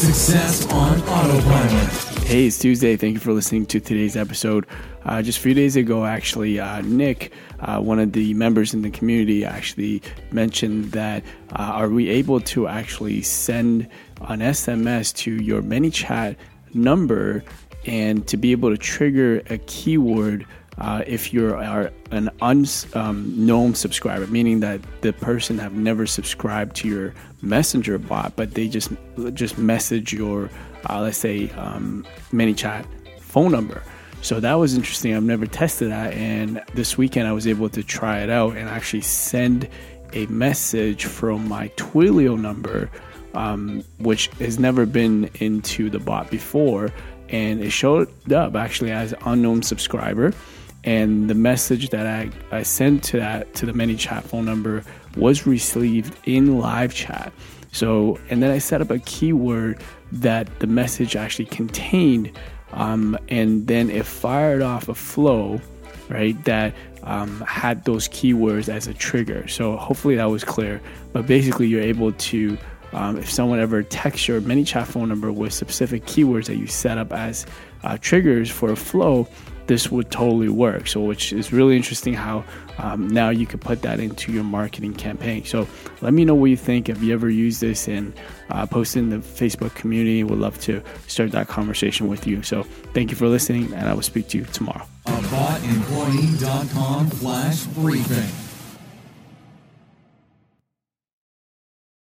Success on Autopilot. Hey, it's Tuesday. Thank you for listening to today's episode. Uh, just a few days ago, actually, uh, Nick, uh, one of the members in the community, actually mentioned that uh, are we able to actually send an SMS to your ManyChat number and to be able to trigger a keyword uh, if you're an unknown um, subscriber, meaning that the person have never subscribed to your messenger bot, but they just just message your uh, let's say um, ManyChat phone number. So that was interesting. I've never tested that, and this weekend I was able to try it out and actually send a message from my Twilio number, um, which has never been into the bot before, and it showed up actually as unknown subscriber and the message that I, I sent to that to the ManyChat phone number was received in live chat. So, and then I set up a keyword that the message actually contained, um, and then it fired off a flow, right? That um, had those keywords as a trigger. So hopefully that was clear. But basically, you're able to um, if someone ever texts your ManyChat phone number with specific keywords that you set up as uh, triggers for a flow, this would totally work. So, which is really interesting how um, now you can put that into your marketing campaign. So, let me know what you think. Have you ever used this and uh, post in the Facebook community? Would love to start that conversation with you. So, thank you for listening, and I will speak to you tomorrow. AboutEmployee.com slash briefing.